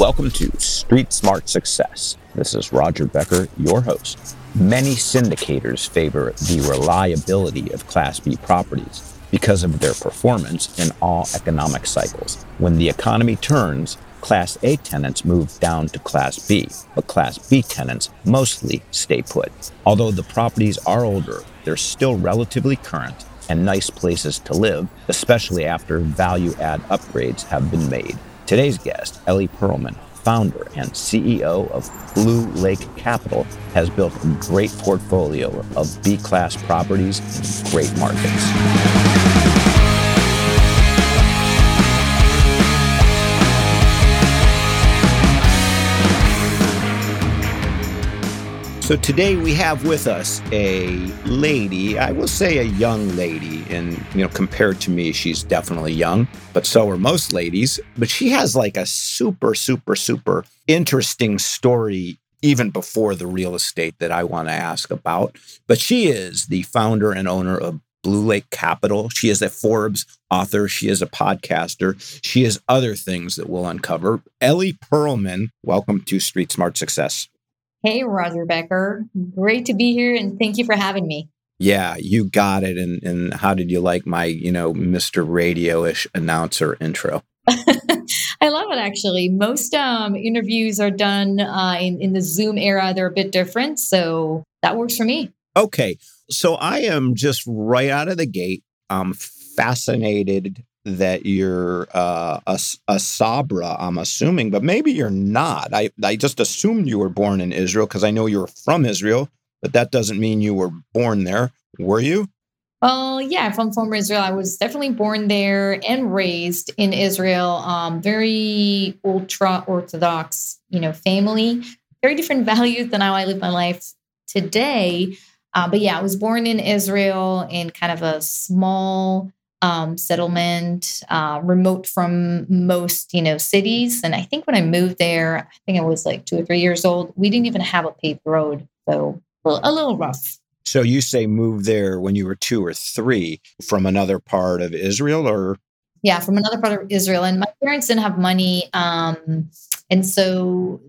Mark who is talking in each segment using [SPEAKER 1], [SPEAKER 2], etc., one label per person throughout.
[SPEAKER 1] Welcome to Street Smart Success. This is Roger Becker, your host. Many syndicators favor the reliability of Class B properties because of their performance in all economic cycles. When the economy turns, Class A tenants move down to Class B, but Class B tenants mostly stay put. Although the properties are older, they're still relatively current and nice places to live, especially after value add upgrades have been made. Today's guest, Ellie Perlman, founder and CEO of Blue Lake Capital, has built a great portfolio of B class properties in great markets. So today we have with us a lady, I will say a young lady, and you know, compared to me, she's definitely young, but so are most ladies. But she has like a super, super, super interesting story even before the real estate that I want to ask about. But she is the founder and owner of Blue Lake Capital. She is a Forbes author. She is a podcaster. She is other things that we'll uncover. Ellie Perlman, welcome to Street Smart Success.
[SPEAKER 2] Hey, Roger Becker. Great to be here and thank you for having me.
[SPEAKER 1] Yeah, you got it. And, and how did you like my, you know, Mr. Radio ish announcer intro?
[SPEAKER 2] I love it actually. Most um, interviews are done uh, in, in the Zoom era, they're a bit different. So that works for me.
[SPEAKER 1] Okay. So I am just right out of the gate. I'm fascinated that you're uh, a, a Sabra, I'm assuming, but maybe you're not. I, I just assumed you were born in Israel because I know you're from Israel, but that doesn't mean you were born there. Were you?
[SPEAKER 2] Well, yeah, from former Israel. I was definitely born there and raised in Israel. Um, very ultra Orthodox, you know, family. Very different values than how I live my life today. Uh, but yeah, I was born in Israel in kind of a small um, settlement, uh, remote from most, you know, cities. And I think when I moved there, I think I was like two or three years old. We didn't even have a paved road, so a little rough.
[SPEAKER 1] So you say move there when you were two or three from another part of Israel, or?
[SPEAKER 2] Yeah, from another part of Israel. And my parents didn't have money, um, and so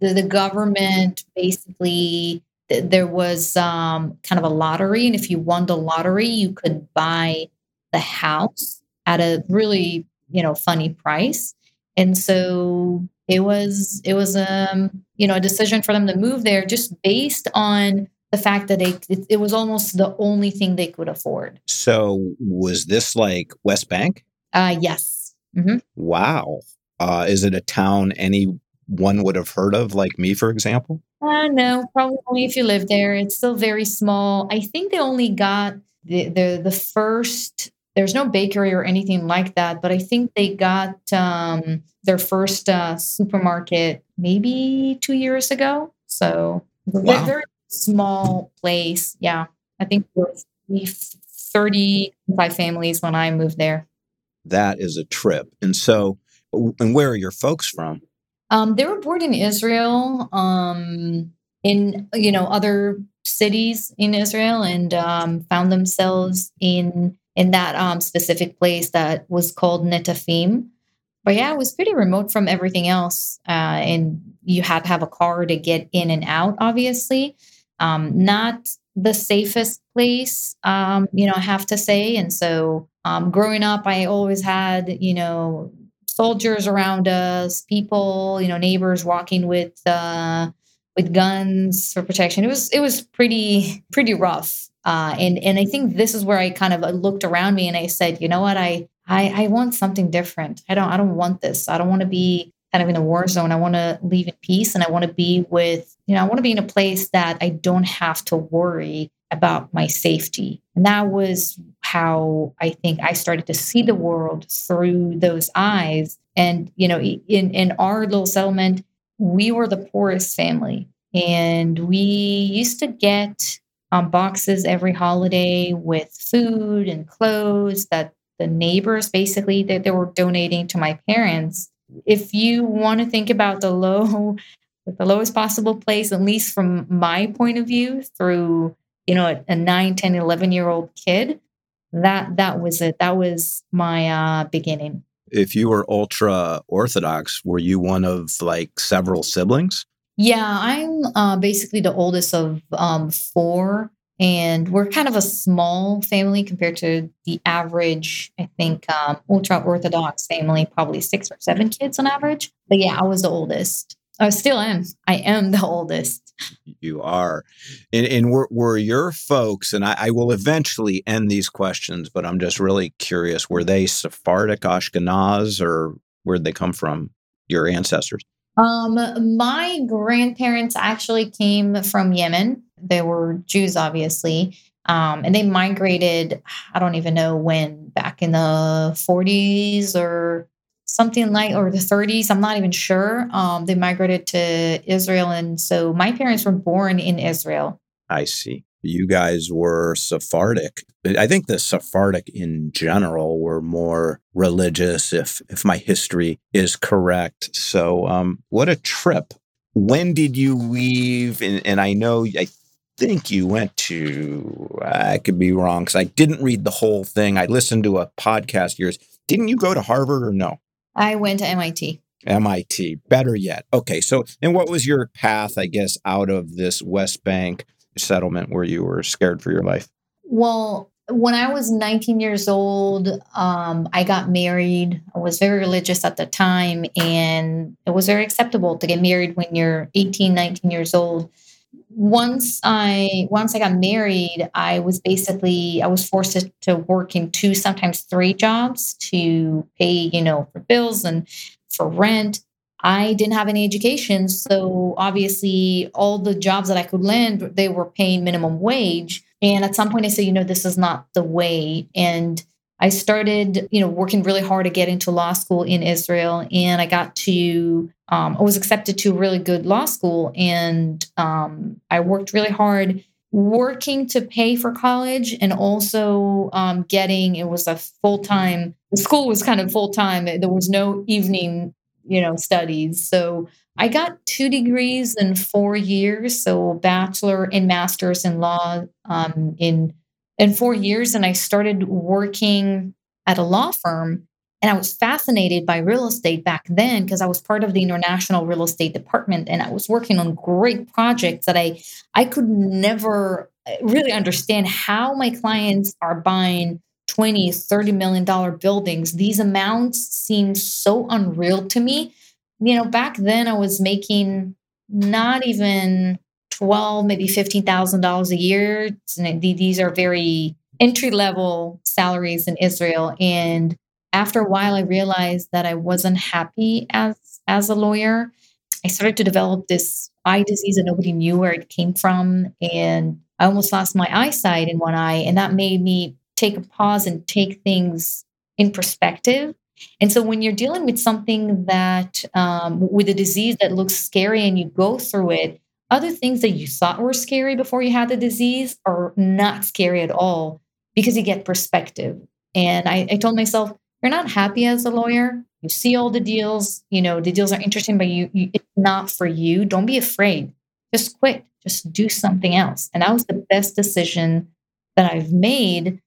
[SPEAKER 2] the, the government basically there was um, kind of a lottery, and if you won the lottery, you could buy the house at a really, you know, funny price. And so it was it was um, you know, a decision for them to move there just based on the fact that they it, it was almost the only thing they could afford.
[SPEAKER 1] So was this like West Bank?
[SPEAKER 2] Uh yes. Mm-hmm.
[SPEAKER 1] Wow. Uh, is it a town anyone would have heard of, like me, for example?
[SPEAKER 2] Uh, no, probably only if you live there. It's still very small. I think they only got the the, the first there's no bakery or anything like that, but I think they got um, their first uh, supermarket maybe two years ago. So wow. very small place. Yeah, I think there were 35 families when I moved there.
[SPEAKER 1] That is a trip. And so, and where are your folks from?
[SPEAKER 2] Um, they were born in Israel, um, in you know other cities in Israel, and um, found themselves in in that um, specific place that was called Netafim. But yeah, it was pretty remote from everything else. Uh, and you had to have a car to get in and out, obviously. Um, not the safest place, um, you know, I have to say. And so um, growing up, I always had, you know, soldiers around us, people, you know, neighbors walking with uh, with guns for protection. It was it was pretty pretty rough. Uh, and and I think this is where I kind of looked around me and I said, you know what, I I, I want something different. I don't I don't want this. I don't want to be kind of in a war zone. I want to leave in peace and I want to be with, you know, I want to be in a place that I don't have to worry about my safety. And that was how I think I started to see the world through those eyes. And, you know, in, in our little settlement, we were the poorest family. And we used to get um, boxes every holiday with food and clothes that the neighbors basically that they were donating to my parents. If you want to think about the low, the lowest possible place, at least from my point of view, through you know a, a 9, 10, 11 year old kid, that that was it. That was my uh, beginning.
[SPEAKER 1] if you were ultra Orthodox, were you one of like several siblings?
[SPEAKER 2] Yeah, I'm uh, basically the oldest of um, four, and we're kind of a small family compared to the average, I think, um, ultra Orthodox family, probably six or seven kids on average. But yeah, I was the oldest. I still am. I am the oldest.
[SPEAKER 1] You are. And, and were, were your folks, and I, I, will eventually end these questions, but I'm just really curious were they Sephardic Ashkenaz or where'd they come from, your ancestors?
[SPEAKER 2] Um, my grandparents actually came from Yemen. They were Jews, obviously. Um, and they migrated, I don't even know when, back in the 40s or something like or the 30s i'm not even sure um, they migrated to israel and so my parents were born in israel
[SPEAKER 1] i see you guys were sephardic. I think the sephardic in general were more religious if if my history is correct. So um, what a trip. When did you leave? And, and i know i think you went to i could be wrong because i didn't read the whole thing. I listened to a podcast yours didn't you go to harvard or no?
[SPEAKER 2] I went to MIT.
[SPEAKER 1] MIT, better yet. Okay, so and what was your path, I guess, out of this West Bank settlement where you were scared for your life?
[SPEAKER 2] Well, when I was 19 years old, um, I got married. I was very religious at the time, and it was very acceptable to get married when you're 18, 19 years old once I once I got married, I was basically I was forced to, to work in two, sometimes three jobs to pay, you know, for bills and for rent. I didn't have any education, so obviously all the jobs that I could land, they were paying minimum wage. And at some point, I said, you know, this is not the way. And I started, you know, working really hard to get into law school in Israel, and I got to, um, I was accepted to a really good law school, and um, I worked really hard working to pay for college and also um, getting it was a full time. The school was kind of full time. There was no evening, you know, studies. So I got two degrees in four years, so bachelor and master's in law um, in in four years and I started working at a law firm. And I was fascinated by real estate back then because I was part of the international real estate department and I was working on great projects that I I could never uh, really understand how my clients are buying 20 30 million dollar buildings. These amounts seem so unreal to me. You know back then i was making not even 12 maybe $15000 a year. These are very entry level salaries in israel. And after a while i realized that i wasn't happy as as a lawyer. I started to develop this eye disease and nobody knew where it came from. And i almost lost my eyesight in one eye. And that made me take a pause and take things in perspective and so when you're dealing with something that um, with a disease that looks scary and you go through it other things that you thought were scary before you had the disease are not scary at all because you get perspective. And I, I told myself, you're not happy as a lawyer. You see all the deals, you know, the deals are interesting, but you, you it's not for you. Don't be afraid. Just quit. Just do something else. And that was the best decision that I've made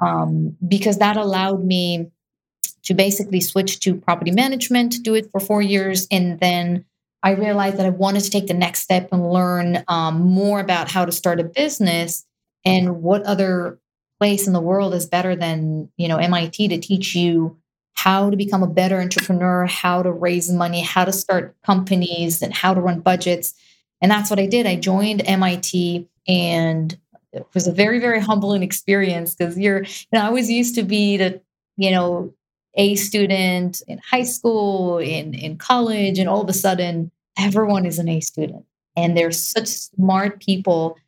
[SPEAKER 2] um, because that allowed me to basically switch to property management, do it for four years, and then I realized that I wanted to take the next step and learn um, more about how to start a business and what other place in the world is better than you know MIT to teach you how to become a better entrepreneur, how to raise money, how to start companies, and how to run budgets. And that's what I did. I joined MIT and it was a very, very humbling experience because you're, you know, I was used to be the, you know, a student in high school, in, in college, and all of a sudden everyone is an A student. And there's such smart people,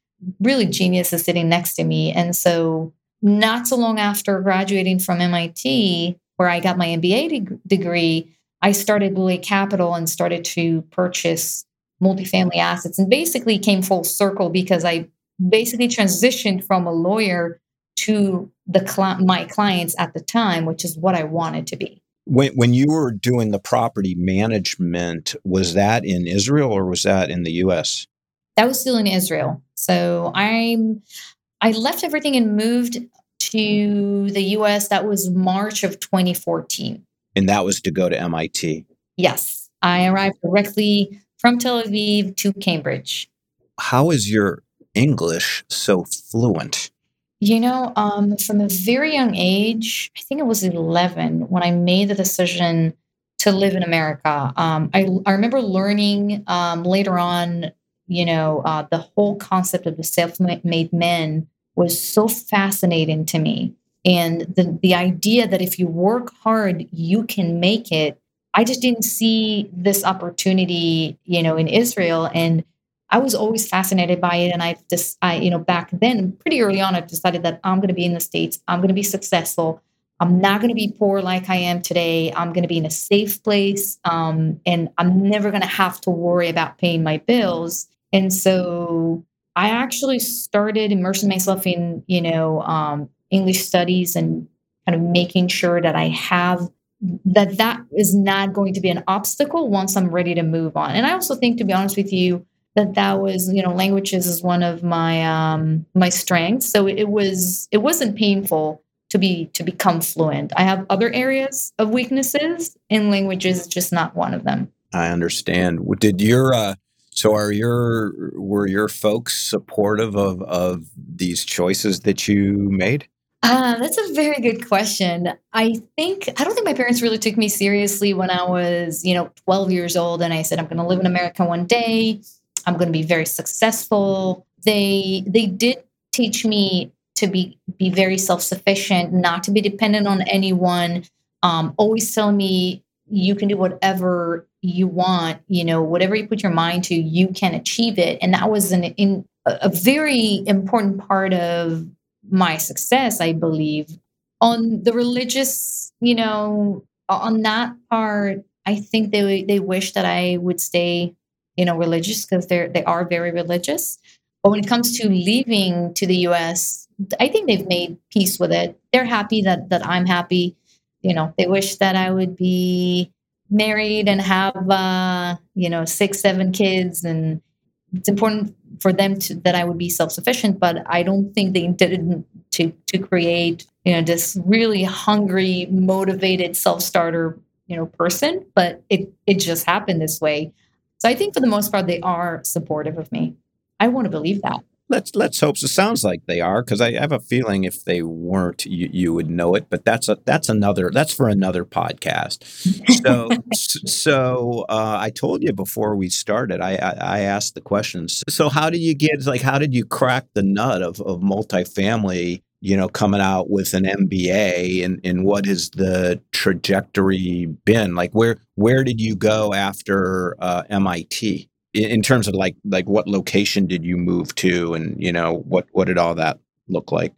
[SPEAKER 2] really geniuses sitting next to me. And so, not so long after graduating from MIT, where I got my MBA de- degree, I started Blue Capital and started to purchase multifamily assets and basically came full circle because I basically transitioned from a lawyer to the cl- my clients at the time, which is what I wanted to be.
[SPEAKER 1] When when you were doing the property management, was that in Israel or was that in the U.S.?
[SPEAKER 2] That was still in Israel. So I'm I left everything and moved to the U.S. That was March of 2014.
[SPEAKER 1] And that was to go to MIT.
[SPEAKER 2] Yes. I arrived directly from Tel Aviv to Cambridge.
[SPEAKER 1] How is your English so fluent?
[SPEAKER 2] You know, um, from a very young age, I think it was 11 when I made the decision to live in America. Um, I, I remember learning um, later on, you know, uh, the whole concept of the self made men was so fascinating to me. And the, the idea that if you work hard, you can make it. I just didn't see this opportunity, you know, in Israel. And I was always fascinated by it. And I just, I, you know, back then, pretty early on, I decided that I'm going to be in the States. I'm going to be successful. I'm not going to be poor like I am today. I'm going to be in a safe place. Um, and I'm never going to have to worry about paying my bills. And so I actually started immersing myself in, you know, um, English studies and kind of making sure that I have that that is not going to be an obstacle once I'm ready to move on. And I also think, to be honest with you, that that was you know languages is one of my um my strengths. So it was it wasn't painful to be to become fluent. I have other areas of weaknesses in languages just not one of them.
[SPEAKER 1] I understand. Did your uh so are your were your folks supportive of of these choices that you made?
[SPEAKER 2] Uh, that's a very good question. I think I don't think my parents really took me seriously when I was, you know, 12 years old and I said I'm going to live in America one day. I'm going to be very successful. They they did teach me to be be very self-sufficient, not to be dependent on anyone. Um, always tell me you can do whatever you want. You know, whatever you put your mind to, you can achieve it. And that was an in a very important part of my success, I believe. On the religious, you know, on that part, I think they they wish that I would stay you know religious because they're they are very religious. But when it comes to leaving to the us i think they've made peace with it. They're happy that that i'm happy. You know they wish that i would be married and have uh you know six seven kids and it's important for them to that i would be self-sufficient but i don't think they intended to to create you know this really hungry motivated self-starter you know person. But it it just happened this way so I think for the most part, they are supportive of me. I want to believe that.
[SPEAKER 1] Let's let's hope so. Sounds like they are because I have a feeling if they weren't, you, you would know it. But that's a that's another that's for another podcast. So so uh, I told you before we started. I, I, I asked the questions. So how did you get like how did you crack the nut of of multifamily you know, coming out with an MBA and, and what has the trajectory been? Like where where did you go after uh, MIT in, in, terms of like like what location did you move to and you know what what did all that look like?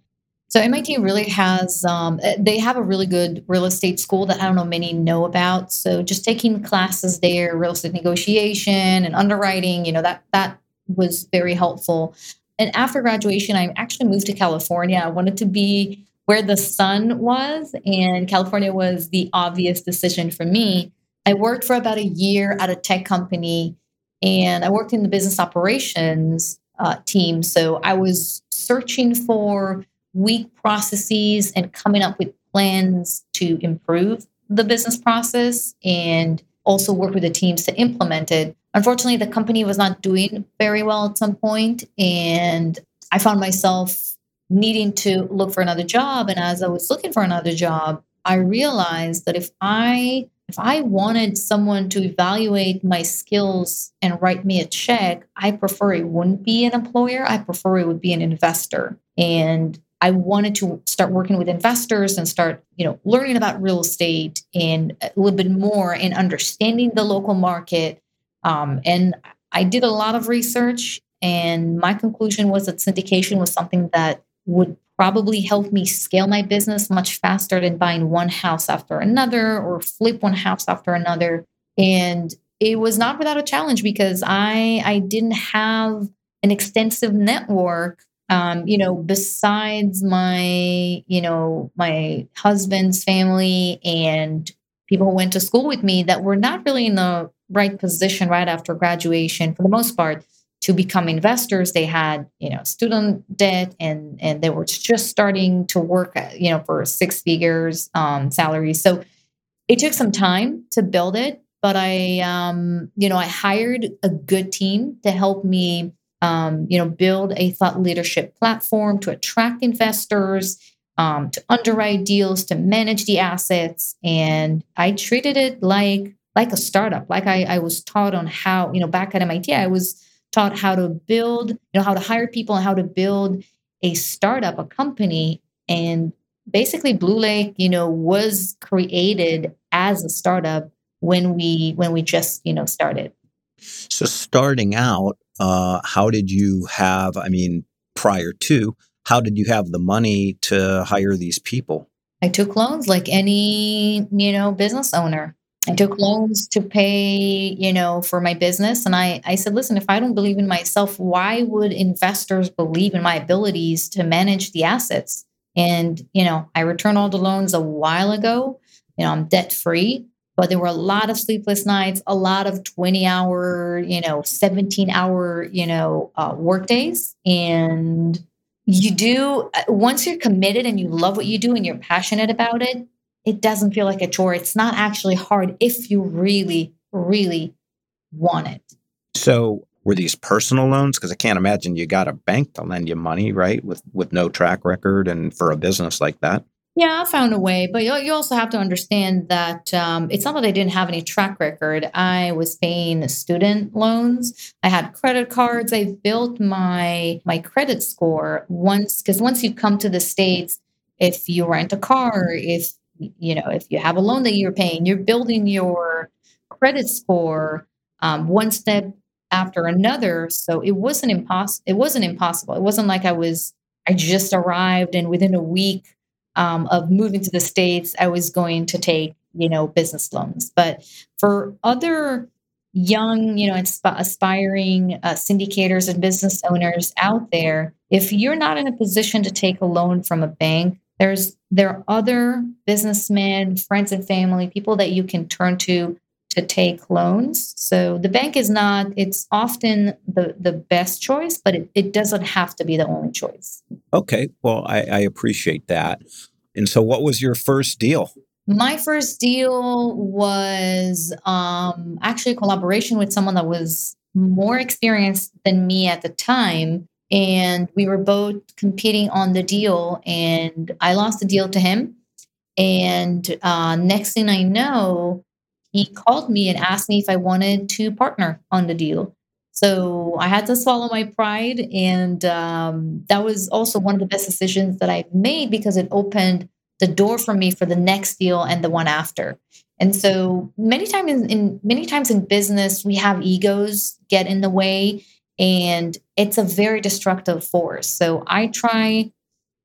[SPEAKER 2] So MIT really has um, eh, they have a really good real estate school that I don't know many know about. So just taking classes there, real estate negotiation and underwriting, you know that that was very helpful and after graduation, I actually moved to California. I wanted to be where the sun was, and California was the obvious decision for me. I worked for about a year at a tech company, and I worked in the business operations uh, team. So I was searching for weak processes and coming up with plans to improve the business process and also work with the teams to implement it. Unfortunately, the company was not doing very well at some point, and I found myself needing to look for another job. And as I was looking for another job, I realized that if I if I wanted someone to evaluate my skills and write me a check, I prefer it wouldn't be an employer. I prefer it would be an investor. And I wanted to start working with investors and start, you know, learning about real estate and a little bit more and understanding the local market. Um, and I did a lot of research, and my conclusion was that syndication was something that would probably help me scale my business much faster than buying one house after another or flip one house after another. And it was not without a challenge because I I didn't have an extensive network um, you know, besides my, you know, my husband's family and people who went to school with me that were not really in the right position right after graduation for the most part to become investors. They had you know student debt and and they were just starting to work you know for six figures um salary. So it took some time to build it, but I, um, you know, I hired a good team to help me, um, you know, build a thought leadership platform to attract investors, um, to underwrite deals, to manage the assets, and I treated it like like a startup. Like I, I was taught on how, you know, back at MIT, I was taught how to build, you know, how to hire people and how to build a startup, a company, and basically Blue Lake, you know, was created as a startup when we when we just you know started.
[SPEAKER 1] So starting out, uh, how did you have? I mean, prior to, how did you have the money to hire these people?
[SPEAKER 2] I took loans like any you know business owner. I took loans to pay, you know, for my business. And I, I said, listen, if I don't believe in myself, why would investors believe in my abilities to manage the assets? And, you know, I returned all the loans a while ago. You know, I'm debt free, but there were a lot of sleepless nights, a lot of 20 hour, you know, 17 hour, you know, uh, work days. And you do, uh, once you're committed and you love what you do and you're passionate about it, it doesn't feel like a chore. It's not actually hard if you really, really want it.
[SPEAKER 1] So were these personal loans? Because I can't imagine you got a bank to lend you money, right? With with no track record and for a business like that.
[SPEAKER 2] Yeah, I found a way, but you, you also have to understand that um, it's not that I didn't have any track record. I was paying student loans. I had credit cards. I built my my credit score once because once you come to the states, if you rent a car, if you know if you have a loan that you're paying, you're building your credit score um, one step after another. So it wasn't impossible. It wasn't impossible. It wasn't like I was, I just arrived and within a week um, of moving to the States, I was going to take, you know, business loans. But for other young, you know, insp- aspiring uh, syndicators and business owners out there, if you're not in a position to take a loan from a bank, there's there are other businessmen, friends and family, people that you can turn to to take loans. So the bank is not, it's often the, the best choice, but it, it doesn't have to be the only choice.
[SPEAKER 1] Okay. Well, I, I appreciate that. And so what was your first deal?
[SPEAKER 2] My first deal was um, actually a collaboration with someone that was more experienced than me at the time. And we were both competing on the deal, and I lost the deal to him. And uh, next thing I know, he called me and asked me if I wanted to partner on the deal. So I had to swallow my pride. And um, that was also one of the best decisions that I've made because it opened the door for me for the next deal and the one after. And so many times in, in many times in business, we have egos get in the way and it's a very destructive force. So I try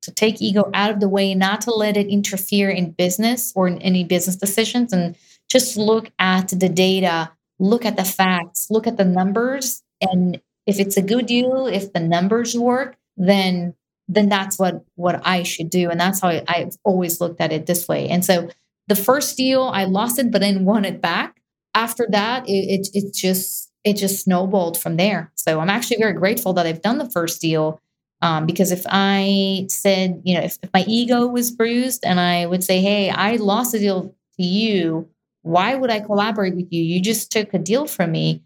[SPEAKER 2] to take ego out of the way, not to let it interfere in business or in any business decisions. And just look at the data, look at the facts, look at the numbers. And if it's a good deal, if the numbers work, then then that's what what I should do. And that's how I, I've always looked at it this way. And so the first deal, I lost it, but then won it back. After that, it, it, it just it just snowballed from there. So I'm actually very grateful that I've done the first deal um, because if I said, you know, if, if, my ego was bruised and I would say, hey, I lost a deal to you, why would I collaborate with you? You just took a deal from me.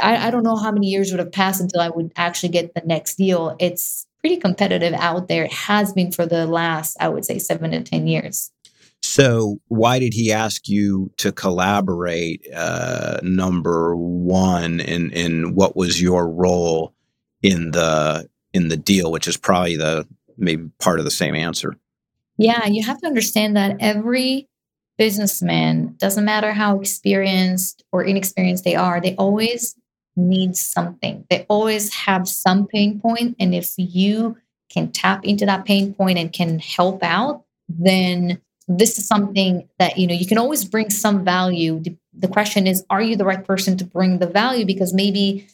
[SPEAKER 2] I, I, don't know how many years would have passed until I would actually get the next deal. It's pretty competitive out there. It has been for the last, I would say, seven to 10 years.
[SPEAKER 1] So, why did he ask you to collaborate? Uh, number one, and and what was your role in the in the deal, which is probably the maybe part of the same answer.
[SPEAKER 2] Yeah, you have to understand that every businessman, doesn't matter how experienced or inexperienced they are, they always need something. They always have some pain. And if you can tap into that pain point and can help out, then this is something that you know you can always bring some value. The question is are you the right person to bring the value? Because maybe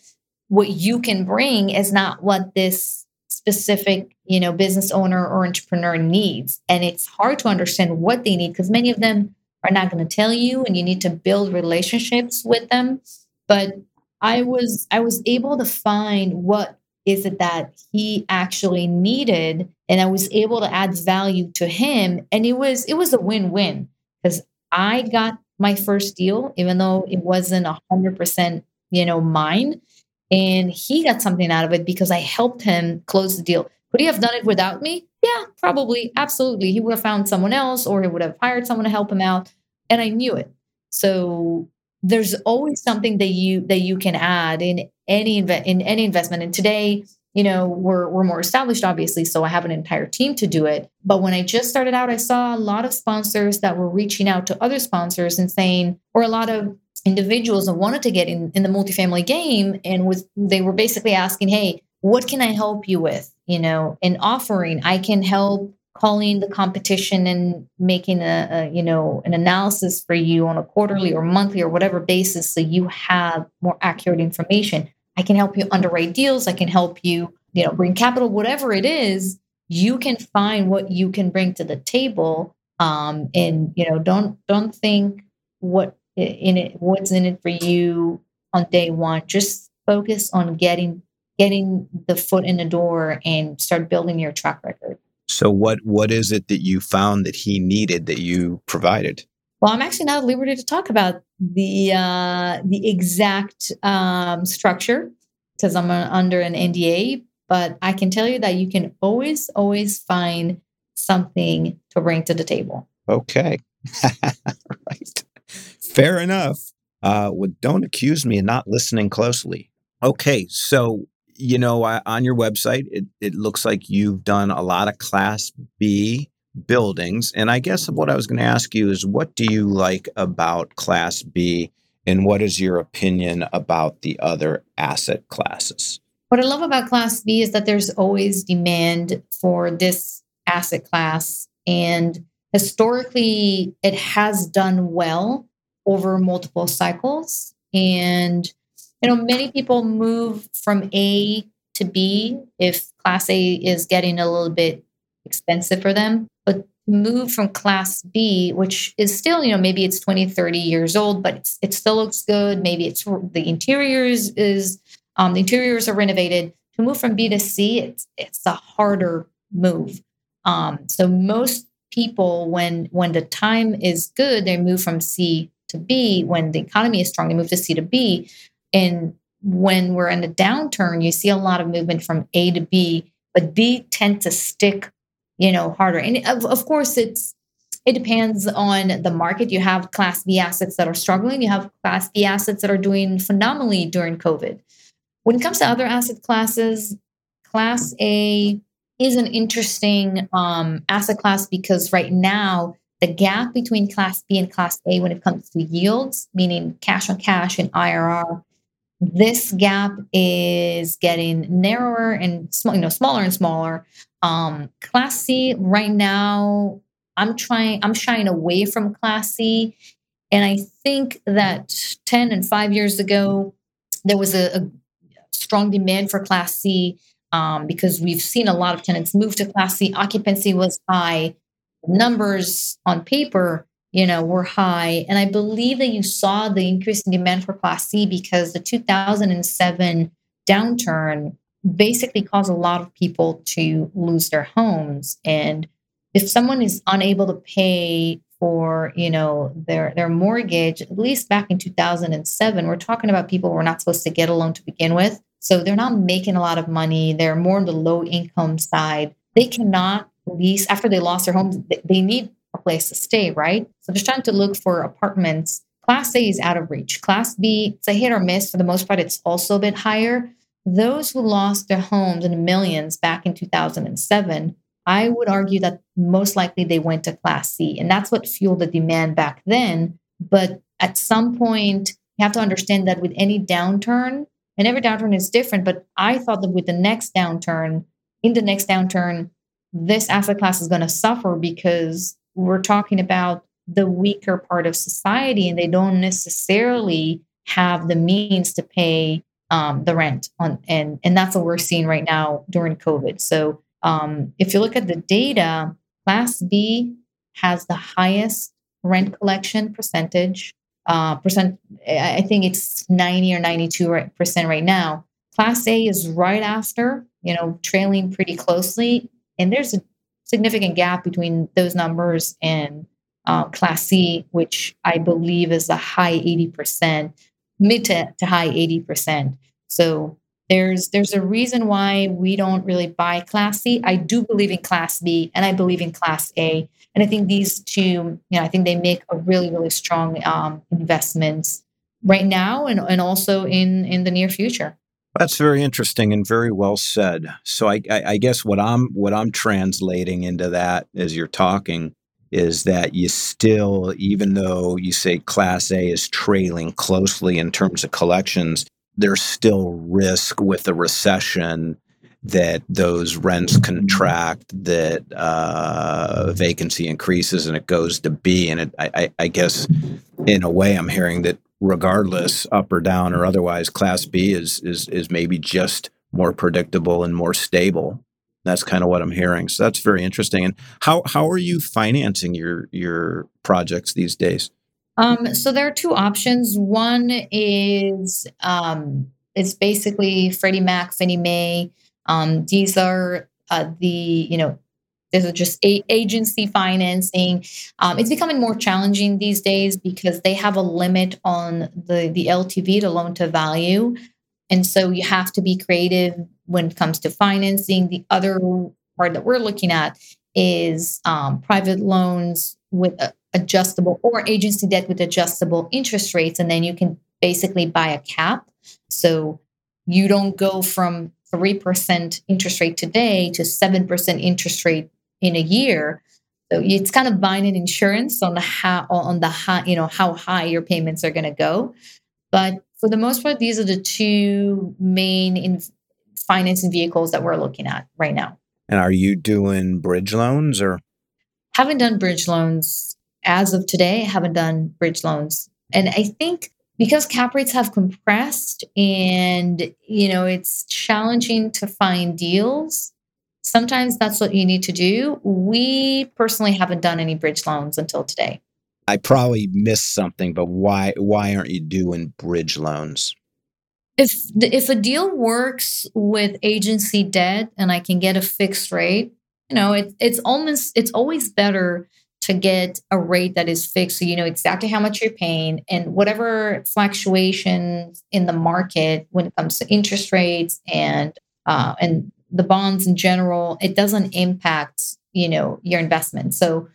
[SPEAKER 2] what you can bring is not what this specific you know business owner or entrepreneur needs. And it's hard to understand what they need because many of them are not going to tell you and you need to build relationships with them. But i was i was able to find what is it that he actually needed and i was able to add value to him and it was it was a win-win because I got my first deal, even though it wasn't a hundred percent, you know, mine. And he got something out of it because I helped him close the deal. Could he have done it without me? Yeah, probably. Absolutely. He would have found someone else or he would have hired someone to help him out. And I knew it. So there's always something that you that you can add in any in any investment. And today, you know, we're we're more established, obviously. So I have an entire team to do it. But when I just started out, I saw a lot of sponsors that were reaching out to other sponsors and saying, or a lot of individuals that wanted to get in, in the multifamily game and was they were basically asking, hey, what can I help you with? You know, an offering, I can help calling the competition and making a, a, you know an analysis for you on a quarterly or monthly or whatever basis so you have more accurate information i can help you underwrite deals. I can help you you know bring capital whatever it is you can find what you can bring to the table um and you know don't don't think what in it what's in it for you on day one. Just focus on getting getting the foot in the door and start building your track record.
[SPEAKER 1] So what what is it that you found that he needed that you provided?
[SPEAKER 2] Well, I'm actually not at liberty to talk about the uh, the exact um, structure because I'm under an NDA. But I can tell you that you can always, always find something to bring to the table.
[SPEAKER 1] Okay, right, fair enough. Uh, well, don't accuse me of not listening closely. Okay, so you know, on your website, it, it looks like you've done a lot of Class B buildings. And I guess what I was going to ask you is what do you like about Class B and what is your opinion about the other asset classes?
[SPEAKER 2] What I love about Class B is that there's always demand for this asset class. And historically, it has done well over multiple cycles. And you know, many people move from A to B if class A is getting a little bit expensive for them. But move from class B, which is still, you know, maybe it's 20, 30 years old, but it still looks good. Maybe it's the interiors is, um, the interiors are renovated. To move from B to C, it's, it's a harder move. Um, so most people, when, when the time is good, they move from C to B. When the economy is strong, they move to C to B. And when we're in a downturn, you see a lot of movement from A to B, but B tend to stick, you know, harder. And of, of course, it's it depends on the market. You have Class B assets that are struggling. You have Class B assets that are doing phenomenally during COVID. When it comes to other asset classes, Class A is an interesting um, asset class because right now the gap between Class B and Class A when it comes to yields, meaning cash on cash and IRR, this gap is getting narrower and small, you know, smaller and smaller. Um, class C right now, I'm trying, I'm shying away from Class C. And I think that 10 and five years ago, there was a, a strong demand for Class C um, because we've seen a lot of tenants move to Class C. Occupancy was high. Numbers on paper you know, were high. And I believe that you saw the increase in demand for Class C because the 2007 downturn basically caused a lot of people to lose their homes. And if someone is unable to pay for, you know, their their mortgage, at least back in 2007, we're talking about people who are not supposed to get a loan to begin with. So they're not making a lot of money. They're more on the low income side. They cannot lease after they lost their homes. They need place to stay, right? So just trying to look for apartments. Class A is out of reach. Class B, it's a hit or miss. For the most part, it's also a bit higher. Those who lost their homes in the millions back in 2007, I would argue that most likely they went to Class C. And that's what fueled the demand back then. But at some point, you have to understand that with any downturn, and every downturn is different, but I thought that with the next downturn, in the next downturn, this asset class is going to suffer because we're talking about the weaker part of society and they don't necessarily have the means to pay um, the rent on and and that's what we're seeing right now during covid. So um, if you look at the data class b has the highest rent collection percentage uh, percent i think it's 90 or 92 percent right now. Class a is right after you know trailing pretty closely and there's a significant gap between those numbers and uh, Class C, which I believe is a high 80%, mid to, to high 80%. So there's there's a reason why we don't really buy Class C. I do believe in Class B and I believe in Class A. And I think these two, you know, I think they make a really, really strong um, investments right now and, and also in in the near future.
[SPEAKER 1] That's very interesting and very well said. So I, I, I guess what I'm what I'm translating into that as you're talking is that you still, even though you say Class A is trailing closely in terms of collections, there's still risk with a recession that those rents contract, that uh, vacancy increases, and it goes to B. And it, I, I guess, in a way, I'm hearing that regardless, up or down or otherwise, Class B is is is maybe just more predictable and more stable. That's kind of what I'm hearing. So that's very interesting. And how how are you financing your your projects these days?
[SPEAKER 2] Um, so there are two options. One is um, it's basically Freddie Mac, Fannie Mae. Um, these are uh, the you know these are just a- agency financing. Um, it's becoming more challenging these days because they have a limit on the the LTV, the loan to value, and so you have to be creative when it comes to financing. The other part that we're looking at is um, private loans with adjustable or agency debt with adjustable interest rates, and then you can basically buy a cap. So you don't go from 3% interest rate today to 7% interest rate in a year. So it's kind of buying an insurance on the how on the high, you know, how high your payments are going to go. But for the most part, these are the two main in financing vehicles that we're looking at right now.
[SPEAKER 1] And are you doing bridge loans or?
[SPEAKER 2] Haven't done bridge loans as of today. Haven't done bridge loans, and I think because cap rates have compressed and you know it's challenging to find deals sometimes that's what you need to do. We personally haven't done any bridge loans until today.
[SPEAKER 1] I probably missed something, but why why aren't you doing bridge loans?
[SPEAKER 2] If if a deal works with agency debt and I can get a fixed rate, you know, it, it's almost it's always better to get a rate that is fixed so you know exactly how much you're paying and whatever fluctuations in the market when it comes to interest rates and uh, and the bonds in general, it doesn't impact, you know, your investment. So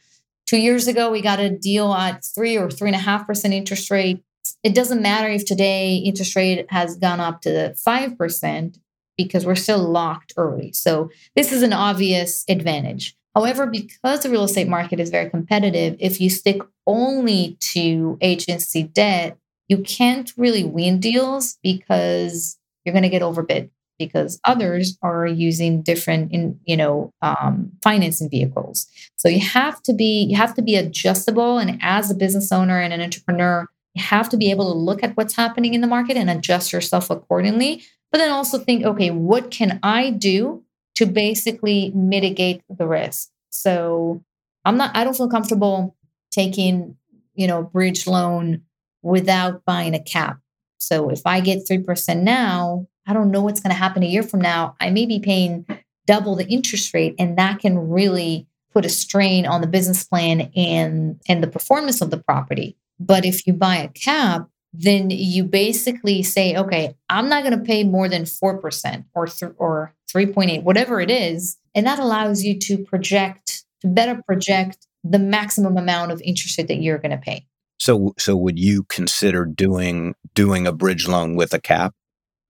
[SPEAKER 2] two years ago, we got a deal at three or three and a half percent interest rate. It doesn't matter if today interest rate has gone up to five percent because we're still locked early. So this is an obvious advantage. However, because the real estate market is very competitive, if you stick only to agency debt, you can't really win deals because you're going to get overbid because others are using different in you know um, financing vehicles. So you have to be you have to be adjustable and as a business owner and an entrepreneur you have to be able to look at what's happening in the market and adjust yourself accordingly but then also think okay what can i do to basically mitigate the risk? So i'm not i don't feel comfortable taking you know bridge loan without buying a cap so if i get 3% now I don't know what's going to happen a year from now. I may be paying double the interest rate, and that can really put a strain on the business plan and and the performance of the property. But if you buy a cap, then you basically say, okay, I'm not going to pay more than four percent or th- or three point eight, whatever it is, and that allows you to project to better project the maximum amount of interest rate that you're going to pay.
[SPEAKER 1] So, so would you consider doing doing a bridge loan with a cap?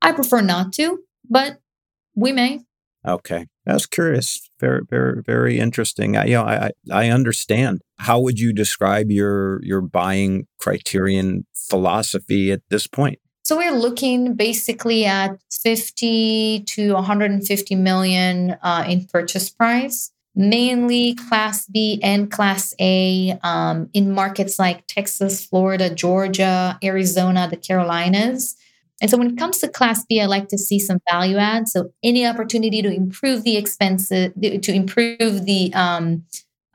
[SPEAKER 2] I prefer not to, but we may.
[SPEAKER 1] Okay. I was curious. Very, very, very interesting. I, you know, I, I understand. How would you describe your your buying criterion philosophy at this point?
[SPEAKER 2] So we're looking basically at 50 to 150 million uh, in purchase price, mainly Class B and Class A um, in markets like Texas, Florida, Georgia, Arizona, the Carolinas. And so when it comes to class B, I like to see some value add. So any opportunity to improve the expenses, to improve the um,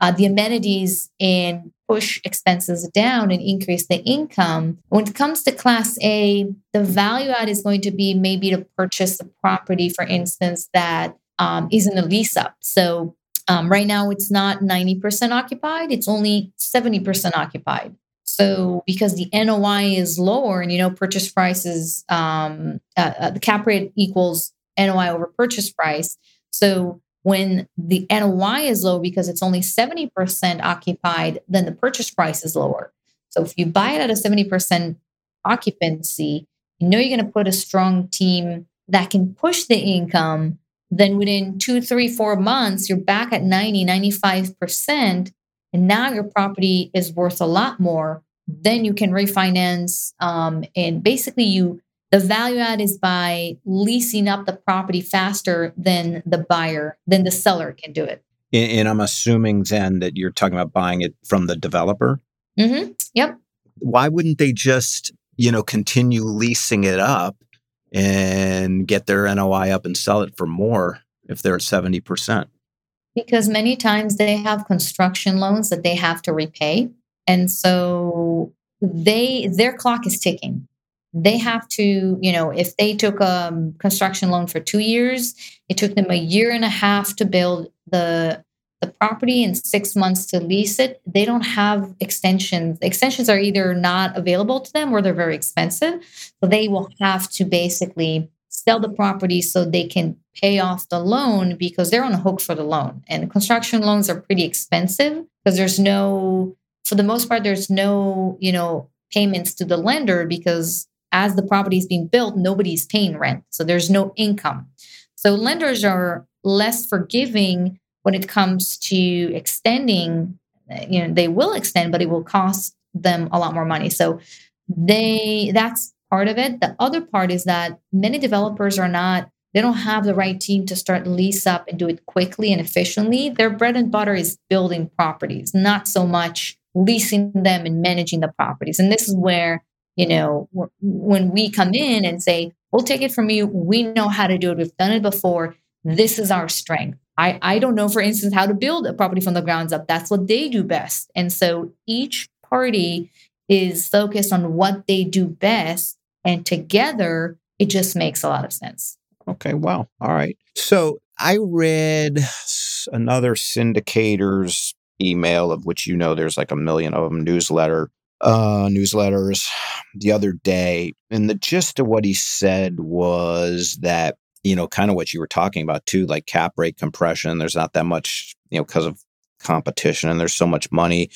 [SPEAKER 2] uh, the amenities and push expenses down and increase the income. When it comes to class A, the value add is going to be maybe to purchase a property, for instance, that um, in a lease up. So Um, right now, it's not 90% occupied, it's only 70% occupied. So, because the NOI is lower and you know, purchase price is um, uh, uh, the cap rate equals NOI over purchase price. So, when the NOI is low because it's only 70% occupied, then the purchase price is lower. So, if you buy it at a 70% occupancy, you know you're going to put a strong team that can push the income then within two, three, four months, you're back at 90, 95%. And now your property is worth a lot more. Then you can refinance. Um, and basically, you the value add is by leasing up the property faster than the buyer, than the seller can do it.
[SPEAKER 1] And, I'm assuming then that you're talking about buying it from the developer.
[SPEAKER 2] Mm-hmm. Yep.
[SPEAKER 1] Why wouldn't they just, you know, continue leasing it up and get their NOI up and sell it for more if they're at 70%?
[SPEAKER 2] Because many times they have construction loans that they have to repay. And so they their clock is ticking. They have to, you know, if they took a construction loan for 2 years, it took them a year and a half to build the the property and six months to lease it, they don't have extensions. Extensions are either not available to them or they're very expensive. So they will have to basically sell the property so they can pay off the loan because they're on the hook for the loan. And construction loans are pretty expensive because there's no, for the most part, there's no, you know, payments to the lender because as the property is being built, nobody's paying rent. So there's no income. So lenders are less forgiving when it comes to extending, you know, they will extend, but it will cost them a lot more money. So they that's part of it. The other part is that many developers are not they don't have the right team to start lease up and do it quickly and efficiently. Their bread and butter is building properties, not so much leasing them and managing the properties. And this is where, you know, when we come in and say, we'll take it from you, we know how to do it, we've done it before. This is our strength. I, I don't know, for instance, how to build a property from the grounds up. That's what they do best. And so each party is focused on what they do best. And together, it just makes a lot of sense.
[SPEAKER 1] Okay. Wow. All right. So I read another syndicator's email, of which you know there's like a million of them, newsletter, uh, newsletters the other day. And the gist of what he said was that you know, kind of what you were talking about too, like cap rate compression. There's not that much, you know, because of competition and there's so much money.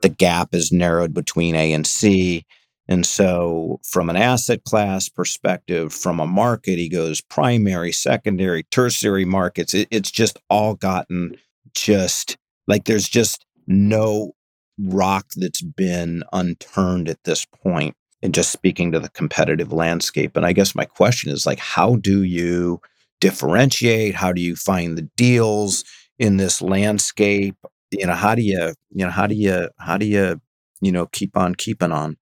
[SPEAKER 1] The gap is narrowed between A and C. And so, from an asset class perspective, from a market, he goes primary, secondary, tertiary markets. It, it's just all gotten just like there's just no rock that's been unturned at this point. and just speaking to the competitive landscape. And I guess my question is like, how do you differentiate? How do you find the deals in this landscape? You know, how do you, you know, how do you, how do you, you know, keep on keeping on?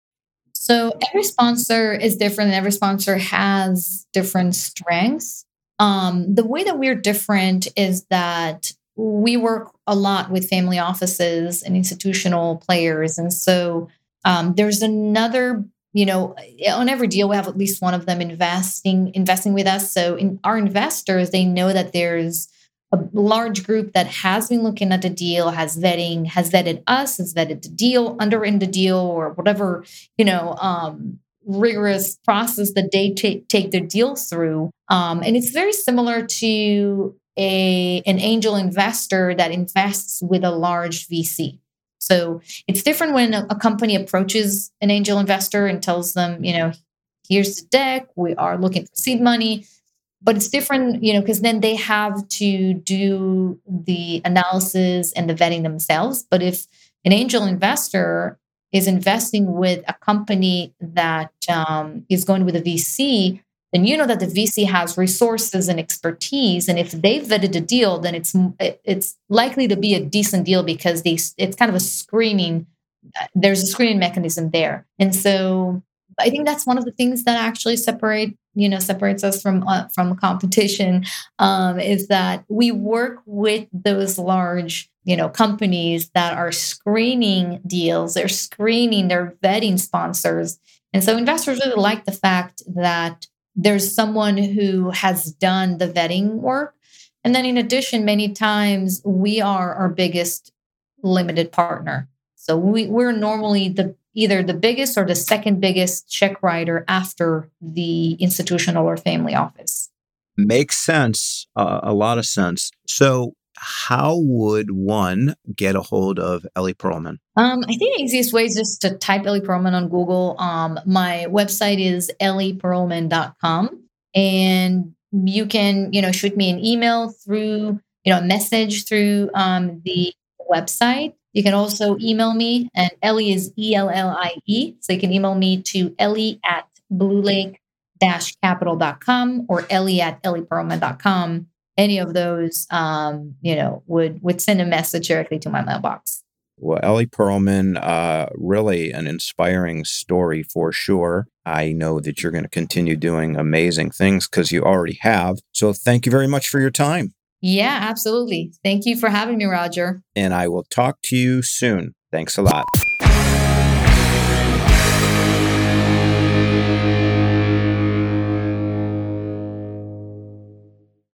[SPEAKER 2] So every sponsor is different and every sponsor has different strengths. Um, the way that we're different is that we work a lot with family offices and institutional players. And so um, there's another you know on every deal we have at least one of them investing investing with us so in our investors they know that there's a large group that has been looking at the deal has vetting has vetted us has vetted the deal underwritten the deal or whatever you know um, rigorous process that they take take their deals through. Um, and it's very similar to a an angel investor that invests with a large vc so it's different when a, a company approaches an angel investor and tells them, you know, here's the deck, we are looking for seed money. But it's different, you know, because then they have to do the analysis and the vetting themselves. But if an angel investor is investing with a company that um, is going with a VC, then you know that the VC has resources and expertise, and if they've vetted a deal, then it's it's likely to be a decent deal because they it's kind of a screening. There's a screening mechanism there, and so I think that's one of the things that actually separate you know separates us from uh, from competition um, is that we work with those large you know companies that are screening deals they're screening they're vetting sponsors and so investors really like the fact that there's someone who has done the vetting work And then in addition, many times we are our biggest limited partner. So we, we're normally the either the biggest or the second biggest check writer after the institutional or family office.
[SPEAKER 1] Makes sense, uh, a lot of sense. So how would one get a hold of Ellie Perlman?
[SPEAKER 2] Um, I think the easiest way is just to type Ellie Perlman on Google. Um, my website is ellieperlman.com. And you can, you know, shoot me an email through, you know, a message through um, the website. You can also email me, and Ellie is E L L I E. So you can email me to Ellie at Blue Lake capital.com or Ellie at ellieperlman.com. Any of those, um, you know, would would send a message directly to my mailbox.
[SPEAKER 1] Well, Ellie Perlman, uh, really an inspiring story for sure. I know that you're going to continue doing amazing things because you already have. So thank you very much for your time.
[SPEAKER 2] Yeah, absolutely. Thank you for having me, Roger.
[SPEAKER 1] And I will talk to you soon. Thanks a lot.